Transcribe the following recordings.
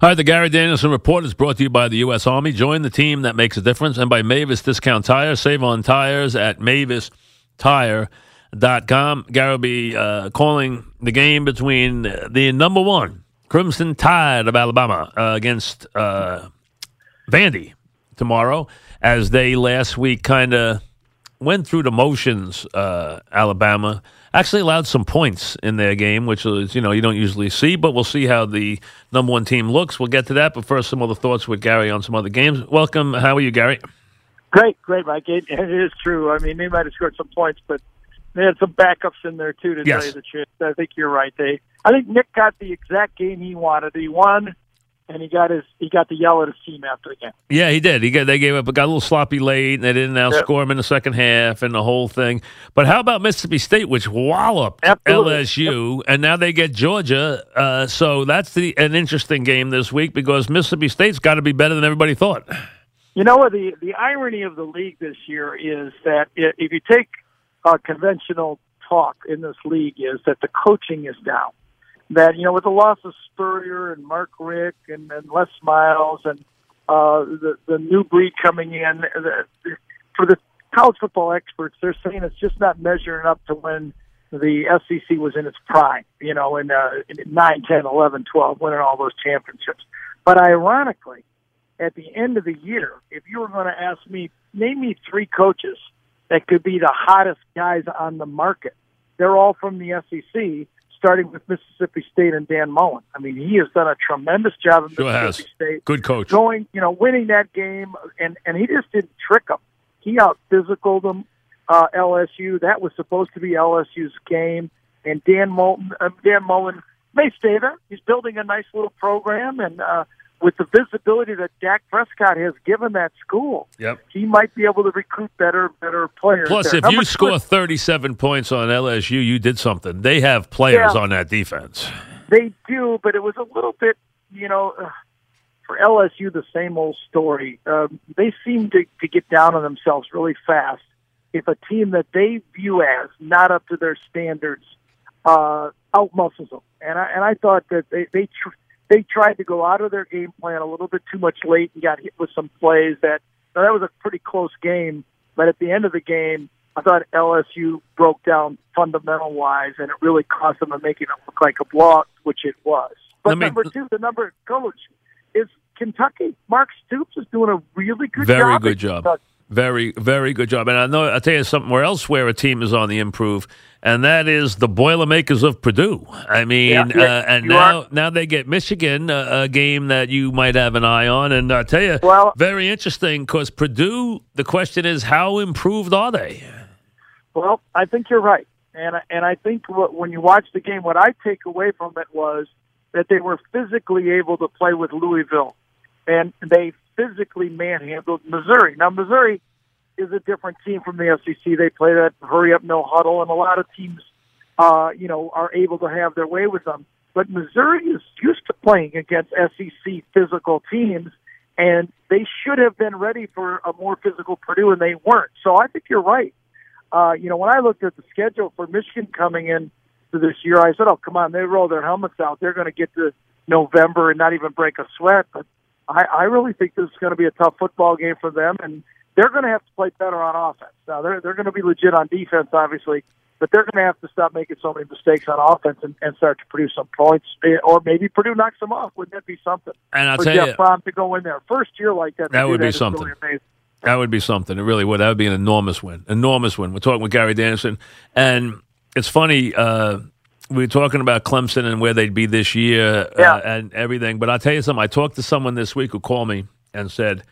Right, the Gary Danielson Report is brought to you by the U.S. Army. Join the team that makes a difference and by Mavis Discount Tires. Save on tires at mavistire.com. Gary will be uh, calling the game between the number one Crimson Tide of Alabama uh, against uh, Vandy tomorrow as they last week kind of went through the motions, uh, Alabama actually allowed some points in their game, which is you know you don't usually see. But we'll see how the number one team looks. We'll get to that. But first, some other thoughts with Gary on some other games. Welcome. How are you, Gary? Great, great, Mike. It, it is true. I mean, they might have scored some points, but they had some backups in there too. To yes. tell you the truth, I think you're right. They, I think Nick got the exact game he wanted. He won and he got his he got to yell at his team after the game. Yeah, he did. He got they gave up, got a little sloppy late, and they didn't outscore yep. him in the second half, and the whole thing. But how about Mississippi State, which walloped Absolutely. LSU, yep. and now they get Georgia. Uh, so that's the an interesting game this week because Mississippi State's got to be better than everybody thought. You know what the the irony of the league this year is that if you take uh, conventional talk in this league is that the coaching is down that you know with the loss of Spurrier and Mark Richt and, and Les Miles and uh, the the new breed coming in the, for the college football experts, they're saying it's just not measuring up to when the SEC was in its prime. You know, in, uh, in nine, ten, eleven, twelve, winning all those championships. But ironically, at the end of the year, if you were going to ask me, name me three coaches that could be the hottest guys on the market. They're all from the SEC starting with Mississippi State and Dan Mullen. I mean, he has done a tremendous job in sure Mississippi has. State. Good coach. Going, you know, winning that game, and and he just didn't trick them. He out physicaled them. Uh, LSU. That was supposed to be LSU's game, and Dan Mullen. Uh, Dan Mullen may stay there. He's building a nice little program, and uh, with the visibility that Dak Prescott has given that school, yep. he might be able to recruit better, better players. Plus, there. if Number you score 37 points on LSU, you did something. They have players Yeah. on that defense. They do, but it was a little bit, you know, uh, for LSU, the same old story. Um, they seem to, to get down on themselves really fast if a team that they view as not up to their standards uh, outmuscles them. And I and I thought that they they tr- they tried to go out of their game plan a little bit too much late and got hit with some plays that now, that was a pretty close game. But at the end of the game, I thought LSU broke down fundamental wise, and it really cost them a making it look like a block, which it was. But me- number two, the number coach is Kentucky. Mark Stoops is doing a really good Very job. good job. Kentucky. Very, very good job. And I know I'll tell you somewhere else where a team is on the improve, and that is the Boilermakers of Purdue. I mean, Yeah, yeah, uh, and now are. now they get Michigan, uh, a game that you might have an eye on. And I tell you, Well- very interesting because Purdue. The question is, how improved are they? Well, I think you're right, and I- and I think what, when you watch the game, what I take away from it was that they were physically able to play with Louisville, and they physically manhandled Missouri. Now, Missouri is a different team from the SEC. They play that hurry up, no huddle, and a lot of teams, uh, you know, are able to have their way with them. But Missouri is used to playing against SEC physical teams, and they should have been ready for a more physical Purdue, and they weren't. So I think you're right. Uh, you know, when I looked at the schedule for Michigan coming in to this year, I said, "Oh, come on, they roll their helmets out. They're going to get to November and not even break a sweat." But I, I really think this is going to be a tough football game for them, and they're going to have to play better on offense. Now, they're they're going to be legit on defense, obviously, but they're going to have to stop making so many mistakes on offense and, and start to produce some points, eh, or maybe Purdue knocks them off. Wouldn't that be something? And I'll for tell Jeff you, to go in there first year like that. That would be is really something. amazing. That would be something. It really would. That would be an enormous win. Enormous win. We're talking with Gary Danielson. And it's funny, uh, we were talking about Clemson and where they'd be this year Yeah. uh, and everything. But I'll tell you something. I talked to someone this week who called me and said,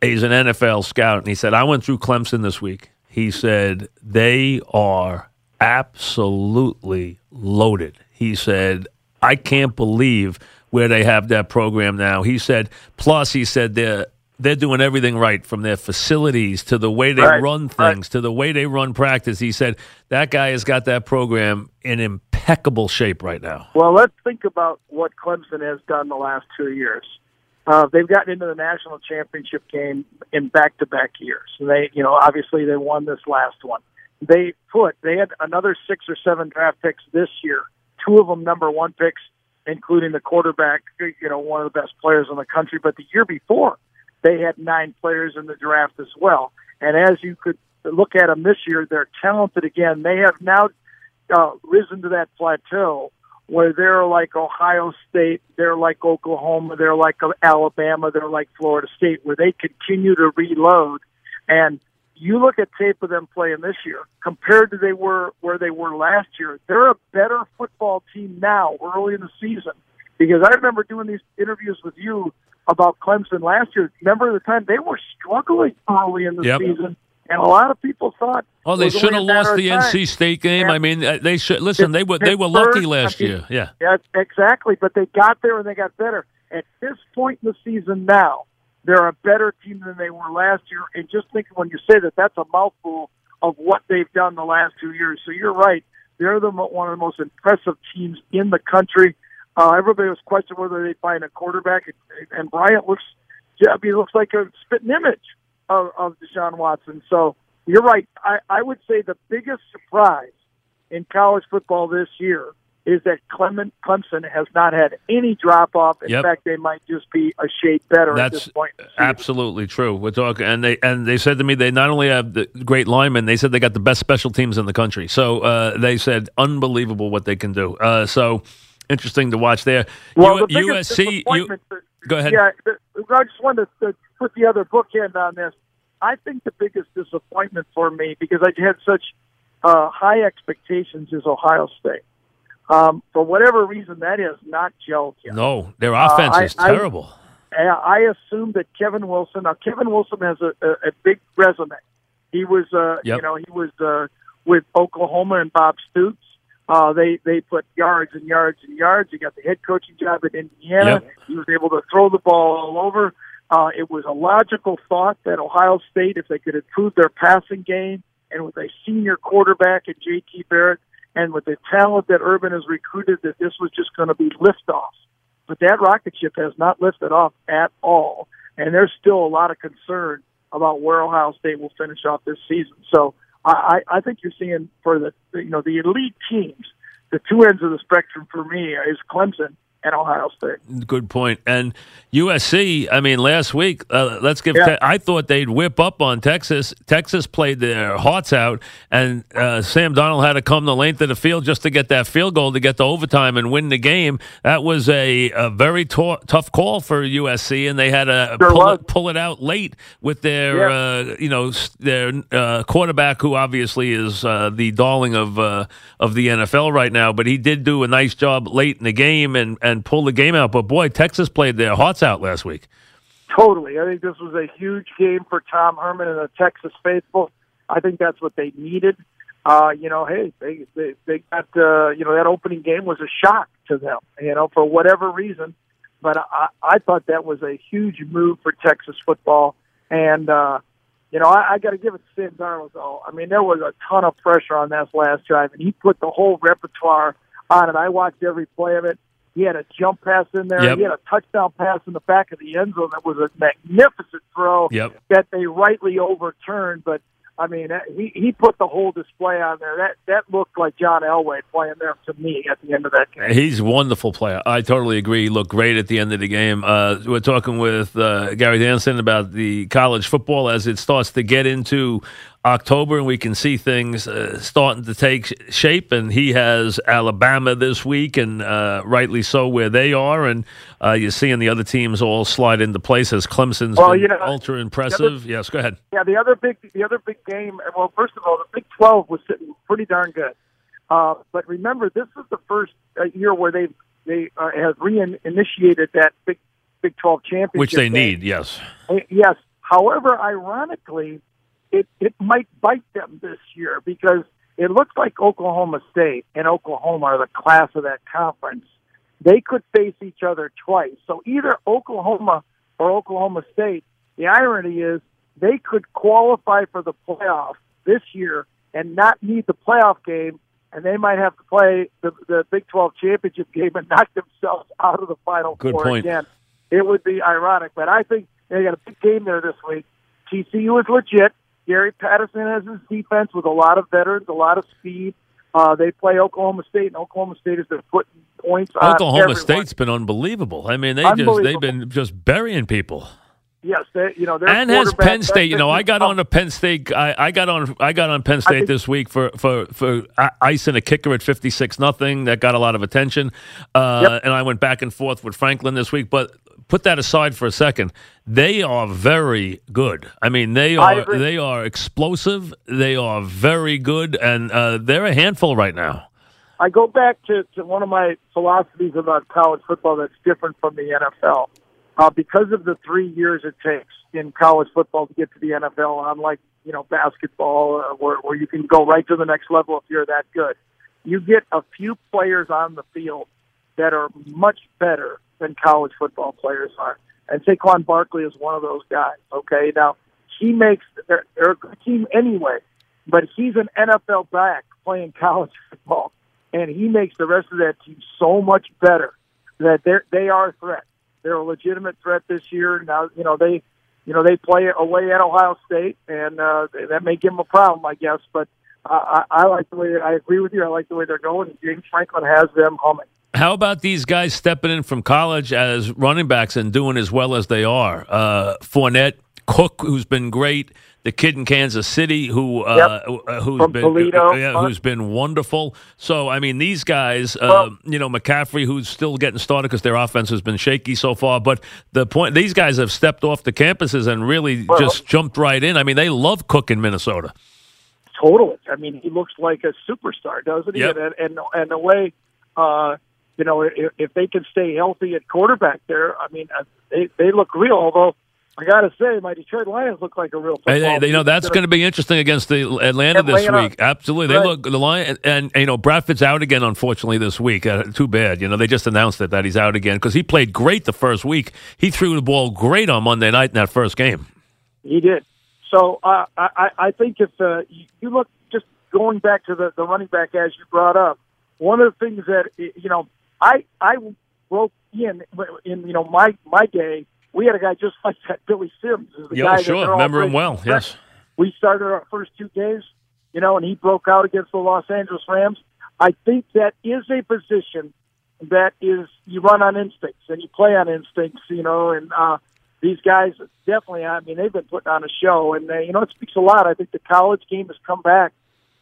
he's an NFL scout. And he said, I went through Clemson this week. He said, they are absolutely loaded. He said, I can't believe where they have that program now. He said, plus, he said, they're. They're doing everything right from their facilities to the way they Right, run right. things to the way they run practice. He said that guy has got that program in impeccable shape right now. Well, let's think about what Clemson has done the last two years. Uh, they've gotten into the national championship game in back-to-back years. And they, you know, obviously they won this last one. They put they had another six or seven draft picks this year. Two of them number one picks. including the quarterback, you know, one of the best players in the country. But the year before, they had nine players in the draft as well. And as you could look at them this year, they're talented again. They have now uh, risen to that plateau where they're like Ohio State, they're like Oklahoma, they're like Alabama, they're like Florida State, where they continue to reload. And you look at tape of them playing this year compared to they were where they were last year. They're a better football team now, early in the season. Because I remember doing these interviews with you about Clemson last year. Remember the time they were struggling early in the Yep. season, and a lot of people thought. Oh, they should have only a matter lost the time. NC State game. And I mean, uh, they should listen. They were they were lucky last year. Yeah, Yeah, exactly. But they got there and they got better. At this point in the season now, they're a better team than they were last year. And just think when you say that, that's a mouthful of what they've done the last two years. So you're right. They're the mo- one of the most impressive teams in the country. Uh, everybody was questioning whether they'd find a quarterback, and, and Bryant looks, I mean, looks like a spitting image of, of Deshaun Watson. So you're right. I, I would say the biggest surprise in college football this year is that Clement Clemson has not had any drop off. In Yep. fact, they might just be a shade better at That's this point. in absolutely true. We're talking, and they and they said to me they not only have the great linemen, they said they got the best special teams in the country. So uh, they said unbelievable what they can do. Uh, so interesting to watch there. Well, U- the biggest USC. Disappointment. go ahead. Yeah, I just wanted to, put the other bookend on this. I think the biggest disappointment for me because I had such uh, high expectations is Ohio State. Um, for whatever reason, that is not gelled yet. No, their offense Uh, is I- terrible. And I assume that Kevin Wilson. Now, Kevin Wilson has a, a, a big resume. He was, uh, Yep. you know, he was uh, with Oklahoma and Bob Stoops. Uh, they they put yards and yards and yards. He got the head coaching job at Indiana. Yep. He was able to throw the ball all over. Uh, it was a logical thought that Ohio State, if they could improve their passing game, and with a senior quarterback in J.T. Barrett, and with the talent that Urban has recruited, that this was just going to be liftoff but that rocket ship has not lifted off at all, and there's still a lot of concern about where Ohio State will finish off this season. So I, I think you're seeing for the, you know the elite teams, the two ends of the spectrum for me is Clemson and Ohio State. Good point. And USC, I mean, last week, uh, let's give. Yeah. Te- I thought they'd whip up on Texas. Texas played their hearts out, and uh, Sam Darnold had to come the length of the field just to get that field goal to get to overtime and win the game. That was a, a very tou- tough call for USC, and they had to Sure pull it, pull it out late with their, uh, you know, their uh, quarterback, who obviously is uh, the darling of uh, of the NFL right now. But he did do a nice job late in the game and and and pull the game out. But boy, Texas played their hearts out last week. Totally, I think this was a huge game for Tom Herman and the Texas faithful. I think that's what they needed. Uh, you know, hey, they they, they got uh, you know that opening game was a shock to them. You know, for whatever reason, but I, I thought that was a huge move for Texas football. And uh, you know, I, I got to give it to Sam Darnold though. I mean, there was a ton of pressure on that last drive, and he put the whole repertoire on it. I watched every play of it. He had a jump pass in there. Yep. He had a touchdown pass in the back of the end zone that was a magnificent throw Yep. that they rightly overturned. But I mean, he he put the whole display on there. That that looked like John Elway playing there to me at the end of that game. He's a wonderful player. I totally agree. He looked great at the end of the game. Uh, we're talking with uh, Gary Danielson about the college football as it starts to get into October, and we can see things uh, starting to take shape. And he has Alabama this week, and uh, rightly so, where they are. And uh, you're seeing the other teams all slide into place as Clemson's Well, been you know, ultra impressive. yes, go ahead. Yeah, the other big the other big game. Well, first of all, the Big Twelve was sitting pretty darn good. Uh, but remember, this is the first uh, year where they they uh, have reinitiated that Big Big Twelve championship, Which they game. need, yes. Yes. However, ironically, it it might bite them this year because it looks like Oklahoma State and Oklahoma are the class of that conference. They could face each other twice. So either Oklahoma or Oklahoma State. The irony is they could qualify for the playoff this year and not need the playoff game, and they might have to play the, the Big 12 championship game and knock themselves out of the Final Good Four point. again. It would be ironic, but I think they got a big game there this week. TCU is legit. Gary Patterson has his defense with a lot of veterans, a lot of speed. Uh, they play Oklahoma State, and Oklahoma State has been putting points. Oklahoma. State's been unbelievable. I mean, they just they've been just burying people. Yes, they, you know, and has Penn State. You know, I got on to Penn State. I, I got on. I got on Penn State think- this week for for for i- icing a kicker at fifty six nothing. That got a lot of attention. Uh, Yep. And I went back and forth with Franklin this week. But put that aside for a second. They are very good. I mean, they are they are explosive. They are very good, and uh, they're a handful right now. I go back to, to one of my philosophies about college football that's different from the NFL. Uh, because of the three years it takes in college football to get to the NFL, unlike you know basketball, uh, where, where you can go right to the next level if you're that good, you get a few players on the field that are much better than college football players are. And Saquon Barkley is one of those guys. Okay, now he makes they're, a good team anyway, but he's an NFL back playing college football, and he makes the rest of that team so much better that they they are a threat. They're a legitimate threat this year. Now you know they you know they play away at Ohio State, and uh, that may give them a problem, I guess. But uh, I, I like the way I agree with you. I like the way they're going. James Franklin has them humming. How about these guys stepping in from college as running backs and doing as well as they are? Uh, Fournette, Cook, who's been great, the kid in Kansas City who uh, uh, who's From been Toledo. yeah, who's been wonderful. So I mean, these guys, uh, you know, McCaffrey, who's still getting started because their offense has been shaky so far. But the point, these guys have stepped off the campuses and really Well- just jumped right in. I mean, they love Cook in Minnesota. Totally. I mean, he looks like a superstar, doesn't he? Yep. And and and the way, uh, you know, if, if they can stay healthy at quarterback there, I mean, uh, they they look real. Although I got to say, my Detroit Lions look like a real football. Hey, they- they- you know that's going to be interesting against the Atlanta this week. Absolutely, they Right. look the line and, and you know Bradford's out again. Unfortunately, this week. Uh, too bad. You know they just announced it that he's out again because he played great the first week. He threw the ball great on Monday night in that first game. He did. So uh, I, I think if uh, you you look just going back to the, the running back as you brought up, one of the things that you know I I broke in in you know my my day we had a guy just like that Billy Sims is the Yeah, guy that sure. Remember him well. Yes. we started our first two games, you know, and he broke out against the Los Angeles Rams. I think that is a position that is you run on instincts and you play on instincts, you know, and uh, these guys definitely. I mean, they've been putting on a show, and they, you know, it speaks a lot. I think the college game has come back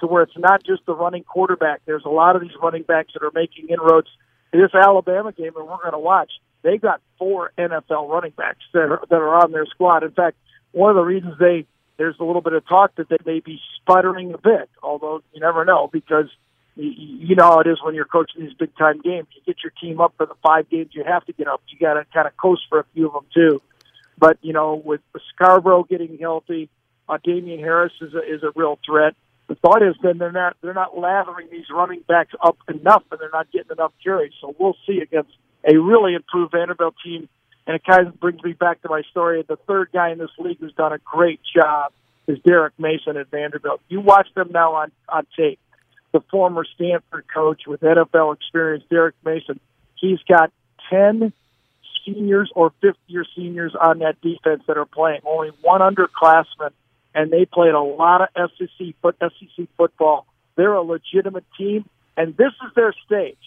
to where it's not just the running quarterback. There's a lot of these running backs that are making inroads. This Alabama game, and we're going to watch. They got four NFL running backs that are, that are on their squad. In fact, one of the reasons they there's a little bit of talk that they may be sputtering a bit, although you never know because y- y- you know how it is when you're coaching these big time games. You get your team up for the five games you have to get up. You got to kind of coast for a few of them too. But you know, with Scarborough getting healthy, uh, Damien Harris is a, is a real threat. The thought has been they're not they're not lathering these running backs up enough, and they're not getting enough carries. So we'll see against a really improved Vanderbilt team. And it kind of brings me back to my story. The third guy in this league who's done a great job is Derek Mason at Vanderbilt. You watch them now on on tape. The former Stanford coach with NFL experience, Derek Mason, he's got ten seniors or fifth year seniors on that defense that are playing. Only one underclassman, and they played a lot of SEC foot SEC football. They're a legitimate team, and this is their stage.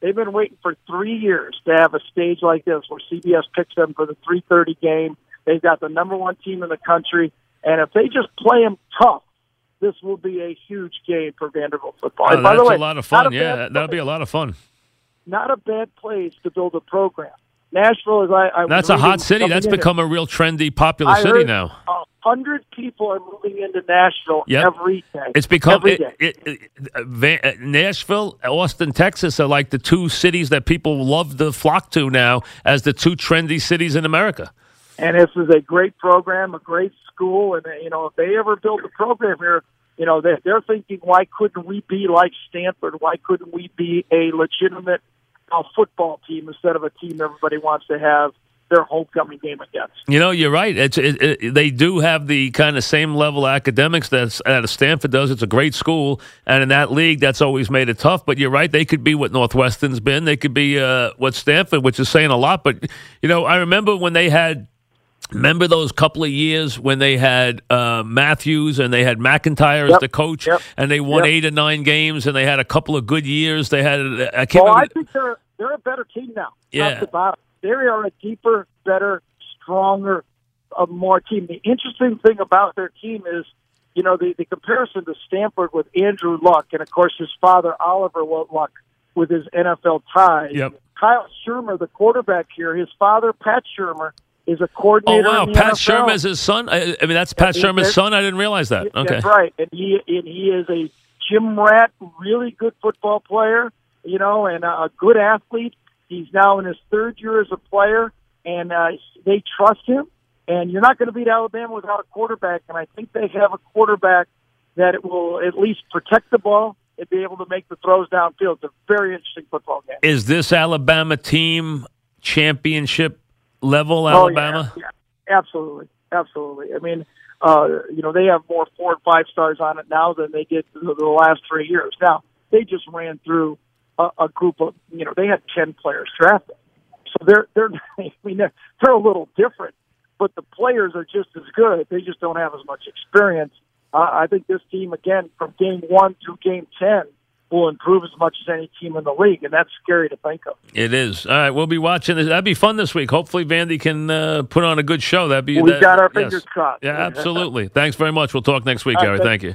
They've been waiting for three years to have a stage like this where CBS picks them for the 3:30 game. They've got the number one team in the country, and if they just play them tough, this will be a huge game for Vanderbilt football. Oh, and by that's the way, a lot of fun. Yeah, that'll be a lot of fun. not a bad place to build a program. Nashville is I. I That's a hot city. That's become a real trendy, popular I city heard now. A hundred people are moving into Nashville Yep. every day. It's become every it, day. it, it, uh, uh, Nashville, Austin, Texas are like the two cities that people love to flock to now as the two trendy cities in America. and this is a great program, a great school, and uh, you know if they ever build a program here, you know they, they're thinking, why couldn't we be like Stanford? Why couldn't we be a legitimate football team instead of a team everybody wants to have their homecoming game against? You know, you're right. It's it, it, they do have the kind of same level academics that that Stanford does. It's a great school, and in that league, that's always made it tough. But you're right; they could be what Northwestern's been. They could be uh, what Stanford, which is saying a lot. But you know, I remember when they had Remember those couple of years when they had uh, Matthews and they had McIntyre as Yep, the coach, yep, and they won yep. eight or nine games, and they had a couple of good years. They had I can't Well, I think they're they're a better team now. Yeah. Top to bottom. They are a deeper, better, stronger, a more team. The interesting thing about their team is, you know, the, the comparison to Stanford with Andrew Luck, and of course his father Oliver Luck with his NFL ties. Yep. Kyle Shurmur, the quarterback here, his father Pat Shurmur is a coordinator. Oh wow, Pat NFL. Shurmur is his son. I, I mean, that's Pat he- Shurmur's son. I didn't realize that. Okay, That's right. And he and he is a gym rat, really good football player, you know, and a good athlete. He's now in his third year as a player, and uh, they trust him. And you're not going to beat Alabama without a quarterback. And I think they have a quarterback that will at least protect the ball and be able to make the throws downfield. It's a very interesting football game. is this Alabama team championship level? Oh, Alabama. yeah, yeah, absolutely, absolutely. I mean, uh, you know, they have more four and five stars on it now than they did the, the last three years. Now they just ran through a, a group of, you know, they had ten players drafted, so they're they're. I mean, they're, they're a little different, but the players are just as good. They just don't have as much experience. Uh, I think this team, again, from game one through game ten, will improve as much as any team in the league, and that's scary to think of. It is. All right, we'll be watching this. That'd be fun this week. Hopefully, Vandy can uh, put on a good show. That'd be. We've that- got our yes. fingers crossed. Yeah, absolutely. Thanks very much. We'll talk next week, All Gary. Thank- you.